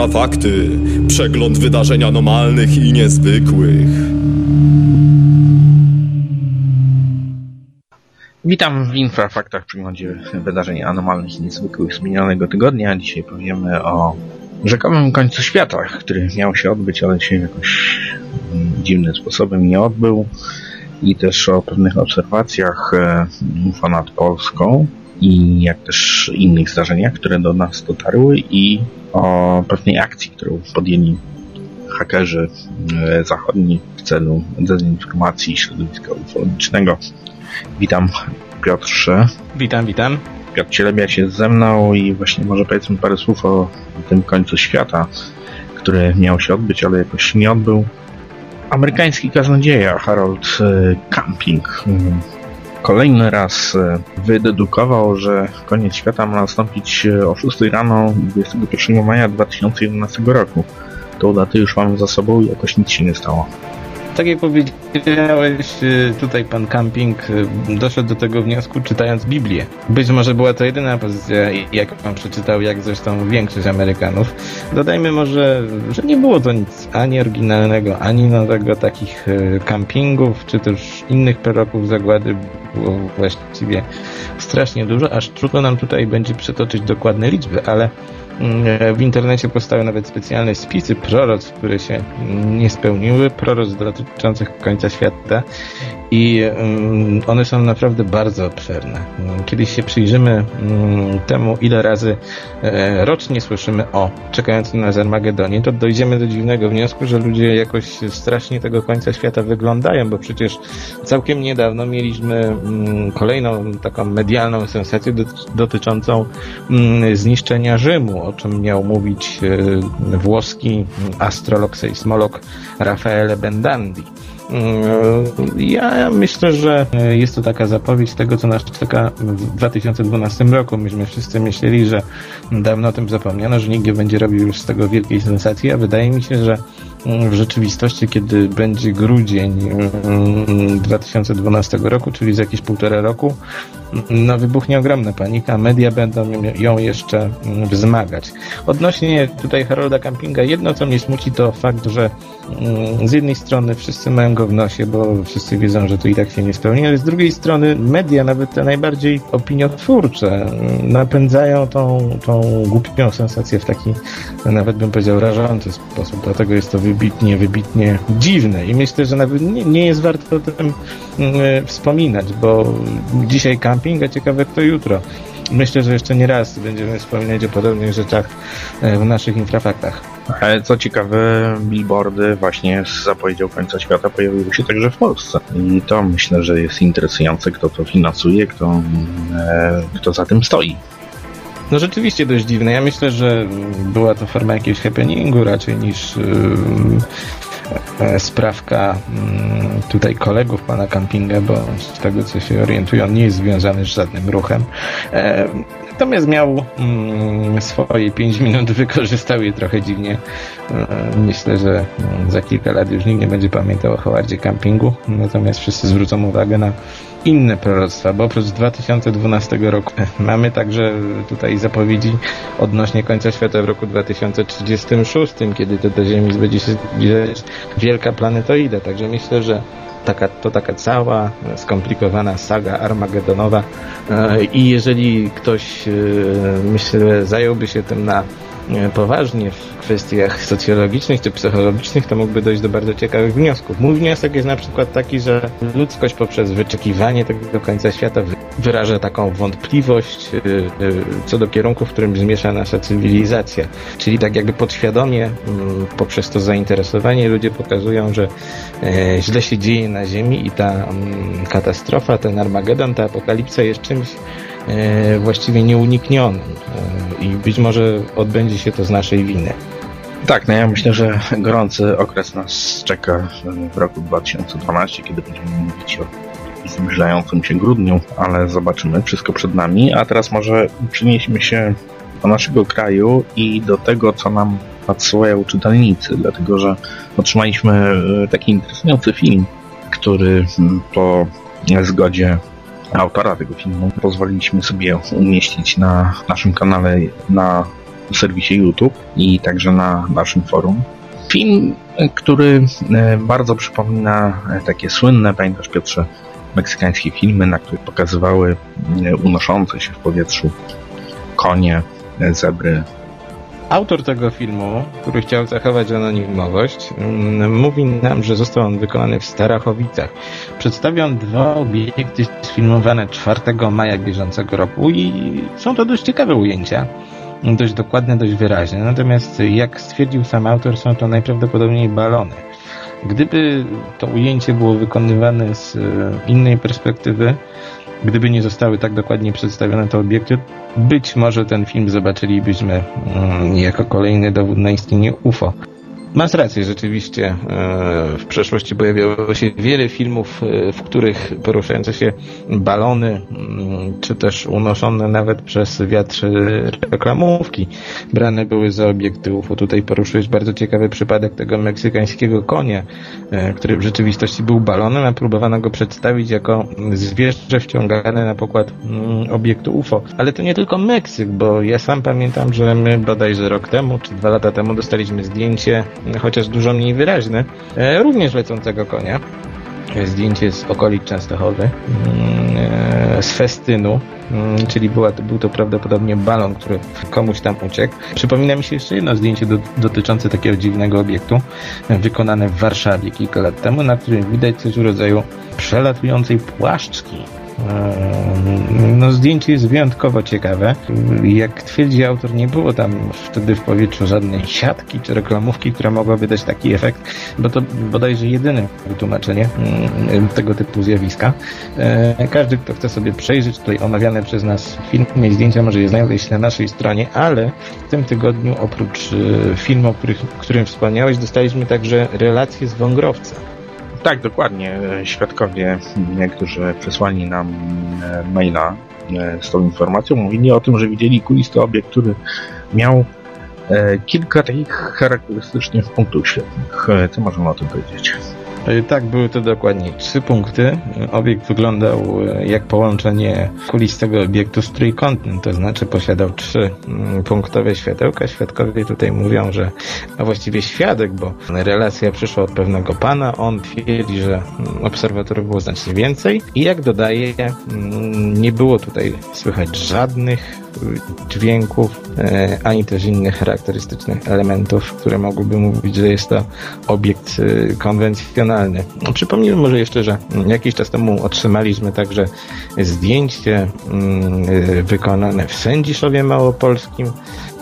Infrafakty. Przegląd wydarzeń anomalnych i niezwykłych. Witam w Infrafaktach, przeglądzie wydarzeń anomalnych i niezwykłych z minionego tygodnia. Dzisiaj powiemy o rzekomym końcu świata, który miał się odbyć, ale się jakoś dziwnym sposobem nie odbył. I też o pewnych obserwacjach UFO nad Polską i jak też innych zdarzeniach, które do nas dotarły i o pewnej akcji, którą podjęli hakerzy e, zachodni w celu dezinformacji środowiska ufologicznego. Witam Piotrze. Witam, witam. Piotr Cielebia się ze mną i właśnie może powiedzmy parę słów o tym końcu świata, który miał się odbyć, ale jakoś nie odbył. Amerykański kaznodzieja Harold e, Camping kolejny raz e, wydedukował, że koniec świata ma nastąpić e, o 6 rano 21 maja 2011 roku. Tą datę już mamy za sobą i jakoś nic się nie stało. Tak jak powiedziałeś, y, tutaj pan Camping y, doszedł do tego wniosku czytając Biblię. Być może była to jedyna pozycja, jaką pan przeczytał, jak zresztą większość Amerykanów. Dodajmy może, że nie było to nic ani oryginalnego, ani nowego. Takich campingów, y, czy też innych proroków zagłady było właściwie strasznie dużo, aż trudno nam tutaj będzie przytoczyć dokładne liczby, ale w internecie powstały nawet specjalne spisy proroc, które się nie spełniły, proroc dotyczących końca świata i one są naprawdę bardzo obszerne. Kiedyś się przyjrzymy temu, ile razy e, rocznie słyszymy o czekającym nas Armagedonie, to dojdziemy do dziwnego wniosku, że ludzie jakoś strasznie tego końca świata wyglądają, bo przecież całkiem niedawno mieliśmy kolejną taką medialną sensację dotyczącą zniszczenia Rzymu, o czym miał mówić e, włoski astrolog, sejsmolog Raffaele Bendandi. Mm, ja myślę, że jest to taka zapowiedź tego, co nas czeka w 2012 roku. Myśmy wszyscy myśleli, że dawno o tym zapomniano, że nikt nie będzie robił już z tego wielkiej sensacji, a wydaje mi się, że w rzeczywistości, kiedy będzie grudzień 2012 mm, roku, czyli za jakieś półtora roku, no wybuchnie ogromna panika, media będą ją jeszcze mm, wzmagać. Odnośnie tutaj Harolda Campinga, jedno co mnie smuci to fakt, że mm, z jednej strony wszyscy mają go w nosie, bo wszyscy wiedzą, że to i tak się nie spełni, ale z drugiej strony media, nawet te najbardziej opiniotwórcze, napędzają tą, tą głupią sensację w taki, nawet bym powiedział, rażący sposób. Dlatego jest to wybitnie, wybitnie dziwne i myślę, że nawet nie, nie jest warto o tym mm, wspominać, bo dzisiaj camping, a ciekawe kto jutro. Myślę, że jeszcze nie raz będziemy wspominać o podobnych rzeczach e, w naszych infrafaktach. Ale co ciekawe, billboardy właśnie z zapowiedzią końca świata pojawiły się także w Polsce. I to myślę, że jest interesujące, kto to finansuje, kto, e, kto za tym stoi. No rzeczywiście dość dziwne. Ja myślę, że była to forma jakiegoś happeningu raczej niż yy, sprawka yy, tutaj kolegów pana Campinga, bo z tego co się orientują nie jest związany z żadnym ruchem. E, natomiast miał mm, swoje 5 minut, wykorzystał je trochę dziwnie. E, myślę, że mm, za kilka lat już nikt nie będzie pamiętał o Howardzie Campingu, natomiast wszyscy zwrócą uwagę na inne proroctwa, bo oprócz 2012 roku mamy także tutaj zapowiedzi odnośnie końca świata w roku 2036, kiedy to do Ziemi będzie się zbliżać wielka planetoida. Także myślę, że taka, to taka cała skomplikowana saga armagedonowa e, i jeżeli ktoś, e, myślę, zająłby się tym na poważnie w kwestiach socjologicznych czy psychologicznych, to mógłby dojść do bardzo ciekawych wniosków. Mój wniosek jest na przykład taki, że ludzkość poprzez wyczekiwanie tego końca świata wyraża taką wątpliwość y, y, co do kierunku, w którym zmierza nasza cywilizacja. Czyli tak jakby podświadomie mm, poprzez to zainteresowanie ludzie pokazują, że e, źle się dzieje na Ziemi i ta mm, katastrofa, ten Armagedon, ta apokalipsa jest czymś e, właściwie nieuniknionym e, i być może odbędzie się to z naszej winy. Tak, no ja myślę, że gorący okres nas czeka w roku 2012, kiedy będziemy mówić o zbliżającym się grudniu, ale zobaczymy, wszystko przed nami. A teraz może przenieśmy się do naszego kraju i do tego, co nam podsyłają czytelnicy, dlatego że otrzymaliśmy e, taki interesujący film, który po zgodzie autora tego filmu pozwoliliśmy sobie umieścić na naszym kanale na serwisie YouTube i także na naszym forum. Film, który e, bardzo przypomina e, takie słynne, pamiętasz Piotrze, meksykańskie filmy, na których pokazywały e, unoszące się w powietrzu konie, e, zebry. Autor tego filmu, który chciał zachować anonimowość, mm, mówi nam, że został on wykonany w Starachowicach. Przedstawia on dwa obiekty sfilmowane 4 maja bieżącego roku i są to dość ciekawe ujęcia. Dość dokładne, dość wyraźne. Natomiast jak stwierdził sam autor, są to najprawdopodobniej balony. Gdyby to ujęcie było wykonywane z e, innej perspektywy, gdyby nie zostały tak dokładnie przedstawione te obiekty, być może ten film zobaczylibyśmy mm, jako kolejny dowód na istnienie UFO. Masz rację, rzeczywiście e, w przeszłości pojawiało się wiele filmów, e, w których poruszające się balony, mm, czy też unoszone nawet przez wiatr e, reklamówki, brane były za obiekty UFO. Tutaj poruszyłeś bardzo ciekawy przypadek tego meksykańskiego konia, który w rzeczywistości był balonem, a próbowano go przedstawić jako zwierzę wciągane na pokład mm, obiektu UFO. Ale to nie tylko Meksyk, bo ja sam pamiętam, że my bodajże rok temu, czy dwa lata temu dostaliśmy zdjęcie, chociaż dużo mniej wyraźne, e, również lecącego konia. Zdjęcie z okolic Częstochowy, mm, e, z festynu, mm, czyli była, był to prawdopodobnie balon, który komuś tam uciekł. Przypomina mi się jeszcze jedno zdjęcie do, dotyczące takiego dziwnego obiektu, e, wykonane w Warszawie kilka lat temu, na którym widać coś w rodzaju przelatującej płaszczki. Eee, No, zdjęcie jest wyjątkowo ciekawe. Jak twierdzi autor, nie było tam wtedy w powietrzu żadnej siatki czy reklamówki, która mogłaby dać taki efekt, bo to bodajże jedyne wytłumaczenie mm, tego typu zjawiska. Eee, Każdy, kto chce sobie przejrzeć tutaj omawiane przez nas filmy i zdjęcia, może je znaleźć na naszej stronie, ale w tym tygodniu oprócz e, filmu, o których, którym wspomniałeś, dostaliśmy także relacje z wągrowca. Tak, dokładnie. Świadkowie, którzy przesłali nam e, maila e, z tą informacją, mówili o tym, że widzieli kulisty obiekt, który miał e, kilka takich charakterystycznych punktów świetnych. Co możemy o tym powiedzieć? E, Tak, były to dokładnie trzy punkty. Obiekt wyglądał e, jak połączenie kulistego obiektu z trójkątnym, to znaczy posiadał trzy mm, punktowe światełka. Świadkowie tutaj mówią, że, a właściwie świadek, bo relacja przyszła od pewnego pana, on twierdzi, że mm, obserwatorów było znacznie więcej i jak dodaje, mm, nie było tutaj słychać żadnych dźwięków, e, ani też innych charakterystycznych elementów, które mogłyby mówić, że jest to obiekt y, konwencjonalny. Przypomnijmy może jeszcze, że jakiś czas temu otrzymaliśmy także zdjęcie mm, y, wykonane w Sędziszowie Małopolskim.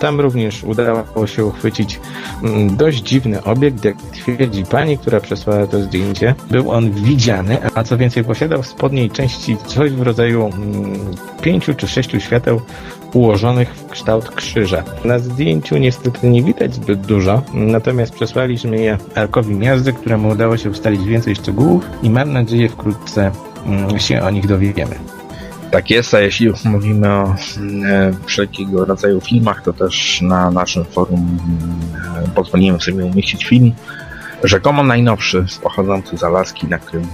Tam również udało się uchwycić mm, dość dziwny obiekt, jak twierdzi pani, która przesłała to zdjęcie. Był on widziany, a co więcej posiadał w spodniej części coś w rodzaju mm, pięciu czy sześciu świateł ułożonych w kształt krzyża. Na zdjęciu niestety nie widać zbyt dużo, natomiast przesłaliśmy je Arkowi Miazdy, któremu udało się ustalić więcej szczegółów i mam nadzieję wkrótce mm, się o nich dowiemy. Tak jest, a jeśli mówimy o e, wszelkiego rodzaju filmach, to też na naszym forum e, pozwoliłem sobie umieścić film rzekomo najnowszy, pochodzący z Alaski, na którym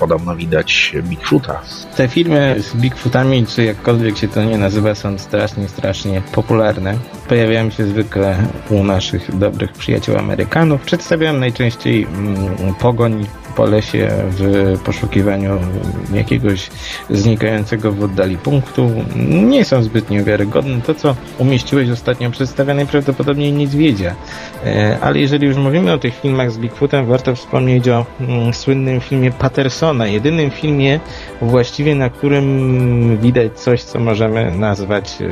podobno widać Bigfoota. Te filmy z Bigfootami, czy jakkolwiek się to nie nazywa, są strasznie, strasznie popularne. Pojawiają się zwykle u naszych dobrych przyjaciół Amerykanów. Przedstawiają najczęściej mm, pogoń po lesie w poszukiwaniu jakiegoś znikającego w oddali punktu. Nie są zbytnio wiarygodne. To, co umieściłeś ostatnio przedstawiane, prawdopodobnie niedźwiedzia. E, Ale jeżeli już mówimy o tych filmach z Bigfootem, warto wspomnieć o mm, słynnym filmie Pattersona. Jedynym filmie właściwie, na którym widać coś, co możemy nazwać e,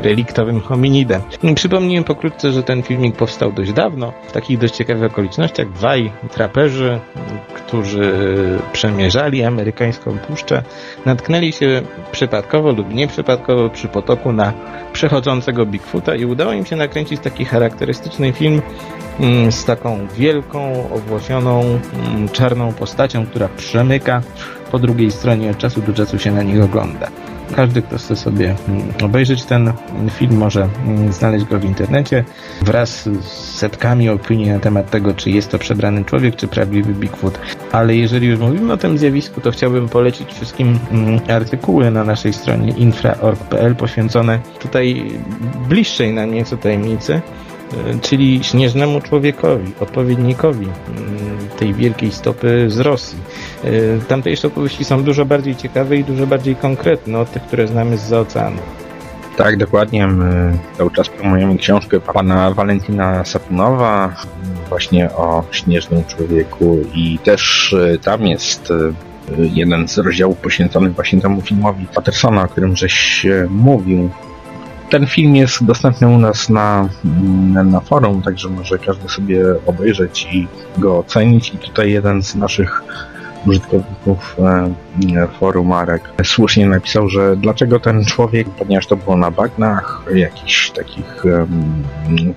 reliktowym hominidem. Przypomnijmy pokrótce, że ten filmik powstał dość dawno, w takich dość ciekawych okolicznościach. Dwaj traperzy, którzy przemierzali amerykańską puszczę, natknęli się przypadkowo lub nieprzypadkowo przy potoku na przechodzącego Bigfoota i udało im się nakręcić taki charakterystyczny film mm, z taką wielką, owłosioną, mm, czarną postacią, która przemyka po drugiej stronie od czasu do czasu się na nich ogląda. Każdy, kto chce sobie mm, obejrzeć ten film, może mm, znaleźć go w internecie wraz z setkami opinii na temat tego, czy jest to przebrany człowiek, czy prawdziwy Bigfoot. Ale jeżeli już mówimy o tym zjawisku, to chciałbym polecić wszystkim mm, artykuły na naszej stronie infra.org.pl poświęcone tutaj bliższej nam nieco tajemnicy, czyli śnieżnemu człowiekowi, odpowiednikowi mm, tej wielkiej stopy z Rosji. Y, Tamtejsze opowieści są dużo bardziej ciekawe i dużo bardziej konkretne od tych, które znamy z oceanu. Tak, dokładnie. My cały czas promujemy książkę pana Walentina Sapunowa właśnie o śnieżnym człowieku i też e, tam jest e, jeden z rozdziałów poświęcony właśnie temu filmowi Pattersona, o którym żeś e, mówił. Ten film jest dostępny u nas na, mm, na forum, także może każdy sobie obejrzeć i go ocenić. I tutaj jeden z naszych użytkowników e, forum Marek słusznie napisał, że dlaczego ten człowiek, ponieważ to było na bagnach, jakichś takich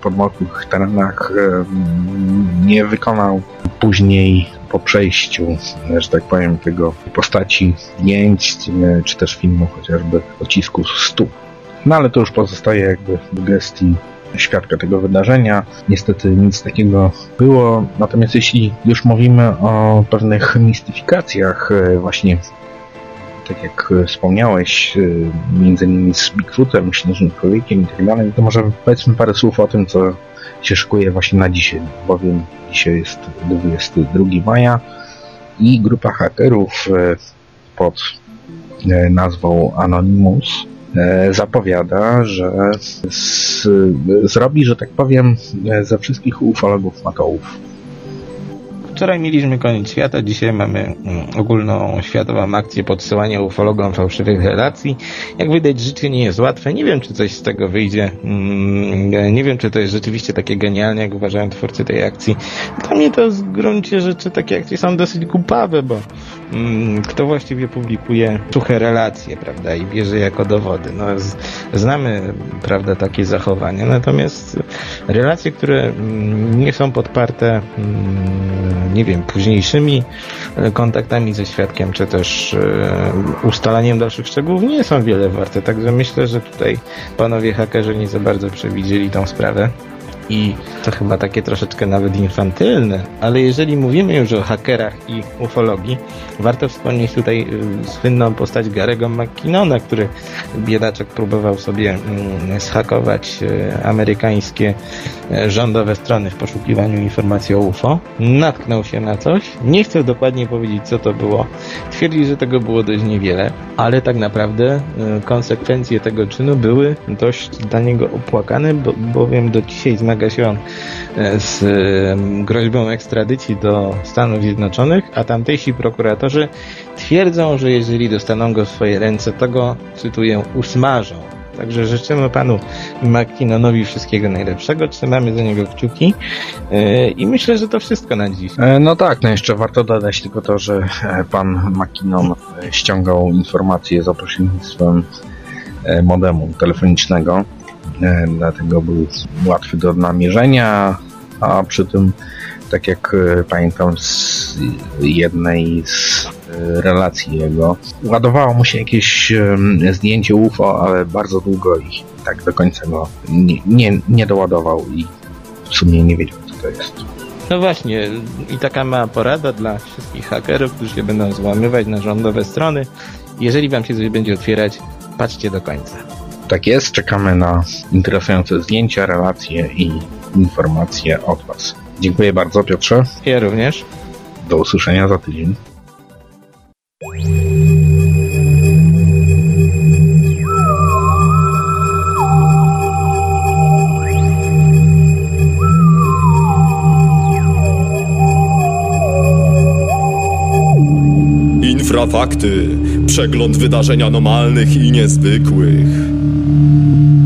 podmokłych terenach, nie wykonał później po przejściu, że tak powiem, tego postaci zdjęć, e, czy też filmu chociażby odcisku stóp. No ale to już pozostaje jakby w gestii świadka tego wydarzenia. Niestety nic takiego było. Natomiast jeśli już mówimy o pewnych mistyfikacjach, e, właśnie tak jak wspomniałeś, e, między innymi z Bigfootem, śnieżnym człowiekiem i tak dalej, to może powiedzmy parę słów o tym, co się szykuje właśnie na dzisiaj, bowiem dzisiaj jest 22 maja i grupa hakerów e, pod nazwą Anonymous zapowiada, że z, zrobi, że tak powiem, e, ze wszystkich ufologów matołów. Wczoraj mieliśmy koniec świata, dzisiaj mamy mm, ogólną światową akcję podsyłania ufologom fałszywych relacji. Jak widać, życie nie jest łatwe. Nie wiem, czy coś z tego wyjdzie. Mm, Nie wiem, czy to jest rzeczywiście takie genialne, jak uważają twórcy tej akcji. Dla mnie to w gruncie rzeczy takie akcje są dosyć głupawe, bo kto właściwie publikuje suche relacje, prawda, i bierze jako dowody. No, znamy, prawda, takie zachowania, natomiast relacje, które mm, nie są podparte mm, nie wiem, późniejszymi e, kontaktami ze świadkiem, czy też e, ustalaniem dalszych szczegółów nie są wiele warte. Także myślę, że tutaj panowie hakerzy nie za bardzo przewidzieli tą sprawę. I to chyba takie troszeczkę nawet infantylne, ale jeżeli mówimy już o hakerach i ufologii, warto wspomnieć tutaj y, słynną postać Garego McKinnona, który biedaczek próbował sobie mm, zhakować y, amerykańskie y, rządowe strony w poszukiwaniu informacji o UFO. Natknął się na coś, nie chcę dokładnie powiedzieć co to było. Twierdzi, że tego było dość niewiele, ale tak naprawdę konsekwencje tego czynu były dość dla niego opłakane, bo, bowiem do dzisiaj zmaga się on e, z groźbą ekstradycji do Stanów Zjednoczonych, a tamtejsi prokuratorzy twierdzą, że jeżeli dostaną go w swoje ręce, to go, cytuję, usmażą. Także życzymy panu McKinnonowi wszystkiego najlepszego, trzymamy za niego kciuki e, i myślę, że to wszystko na dziś. E, No tak, no jeszcze warto dodać tylko to, że pan McKinnon ściągał informacje za pośrednictwem modemu telefonicznego, dlatego był łatwy do namierzenia, a przy tym, tak jak e, pamiętam z jednej z e, relacji jego, ładowało mu się jakieś zdjęcie UFO, ale bardzo długo i tak do końca go nie, nie, nie doładował i w sumie nie wiedział, co to jest. No właśnie, i taka mała porada dla wszystkich hakerów, którzy się będą złamywać na rządowe strony. Jeżeli wam się coś będzie otwierać, patrzcie do końca. Tak jest, czekamy na interesujące zdjęcia, relacje i informacje od Was. Dziękuję bardzo, Piotrze. Ja również. Do usłyszenia za tydzień. Infrafakty. Przegląd wydarzeń anomalnych i niezwykłych. Mm-hmm.